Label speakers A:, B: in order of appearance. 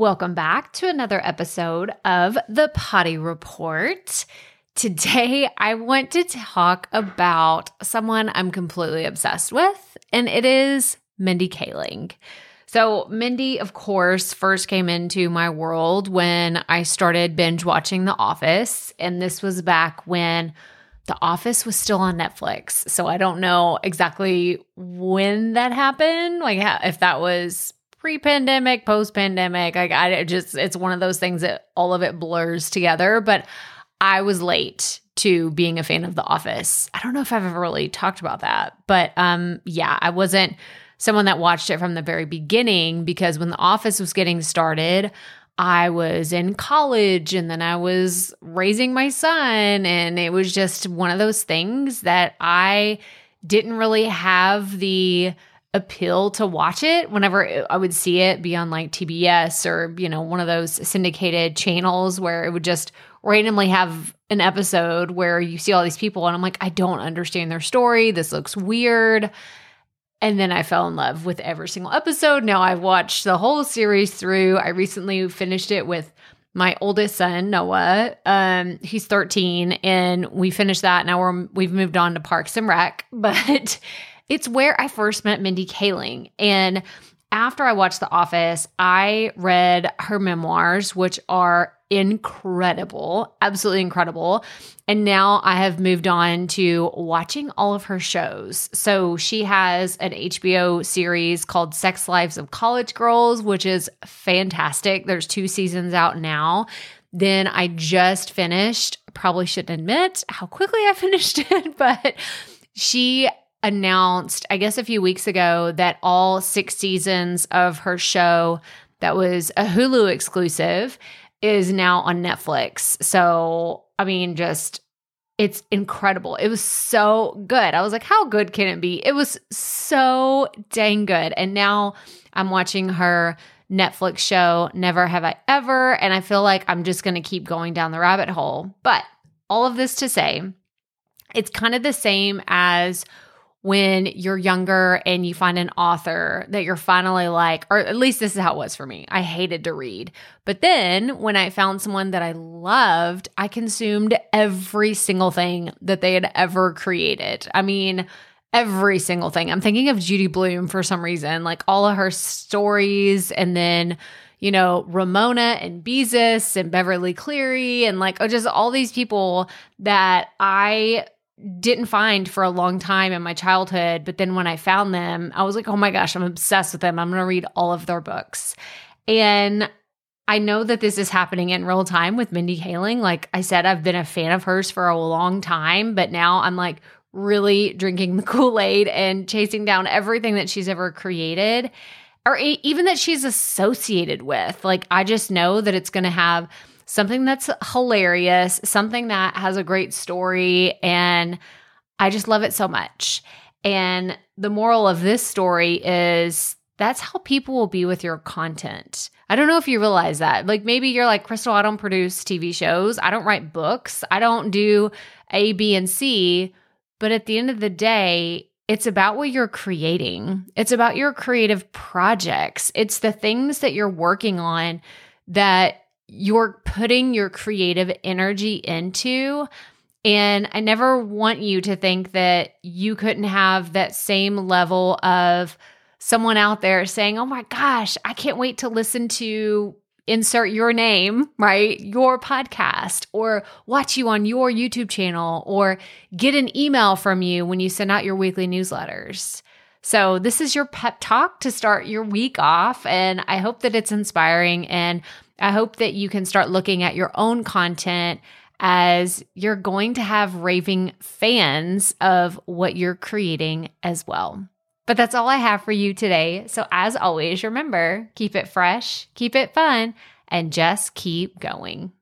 A: Welcome back to another episode of the Potty Report. Today, I want to talk about someone I'm completely obsessed with, and it is Mindy Kaling. So, Mindy, of course, first came into my world when I started binge watching The Office. And this was back when The Office was still on Netflix. So, I don't know exactly when that happened, like if that was pre-pandemic, post-pandemic. Like I just it's one of those things that all of it blurs together, but I was late to being a fan of The Office. I don't know if I've ever really talked about that, but um yeah, I wasn't someone that watched it from the very beginning because when The Office was getting started, I was in college and then I was raising my son and it was just one of those things that I didn't really have the appeal to watch it whenever I would see it be on like TBS or, you know, one of those syndicated channels where it would just randomly have an episode where you see all these people and I'm like, I don't understand their story. This looks weird. And then I fell in love with every single episode. Now I've watched the whole series through. I recently finished it with my oldest son Noah. Um, he's 13, and we finished that. Now we're we've moved on to Parks and Rec, but it's where I first met Mindy Kaling. And after I watched The Office, I read her memoirs, which are incredible, absolutely incredible. And now I have moved on to watching all of her shows. So she has an HBO series called Sex Lives of College Girls, which is fantastic. There's two seasons out now. Then I just finished, probably shouldn't admit how quickly I finished it, but she announced, I guess a few weeks ago, that all six seasons of her show that was a Hulu exclusive is now on Netflix. So, I mean, just it's incredible. It was so good. I was like, how good can it be? It was so dang good. And now I'm watching her Netflix show, Never Have I Ever. And I feel like I'm just going to keep going down the rabbit hole. But all of this to say, it's kind of the same as when you're younger and you find an author that you're finally like, or at least this is how it was for me. I hated to read. But then when I found someone that I loved, I consumed every single thing that they had ever created. I mean, every single thing. I'm thinking of Judy Blume for some reason, like all of her stories and then you know, Ramona and Beezus and Beverly Cleary and like oh, just all these people that I didn't find for a long time in my childhood. But then when I found them, I was like, oh my gosh, I'm obsessed with them. I'm going to read all of their books. And I know that this is happening in real time with Mindy Kaling. Like I said, I've been a fan of hers for a long time, but now I'm like really drinking the Kool Aid and chasing down everything that she's ever created or even that she's associated with. Like I just know that it's going to have something that's hilarious, something that has a great story. And I just love it so much. And the moral of this story is that's how people will be with your content. I don't know if you realize that. Like maybe you're like, Crystal, I don't produce TV shows, I don't write books, I don't do A, B, and C. But at the end of the day, it's about what you're creating. It's about your creative projects. It's the things that you're working on that you're putting your creative energy into. And I never want you to think that you couldn't have that same level of someone out there saying, Oh my gosh, I can't wait to listen to insert your name, right? Your podcast, or watch you on your YouTube channel, or get an email from you when you send out your weekly newsletters. So, this is your pep talk to start your week off. And I hope that it's inspiring. And I hope that you can start looking at your own content as you're going to have raving fans of what you're creating as well. But that's all I have for you today. So, as always, remember keep it fresh, keep it fun, and just keep going.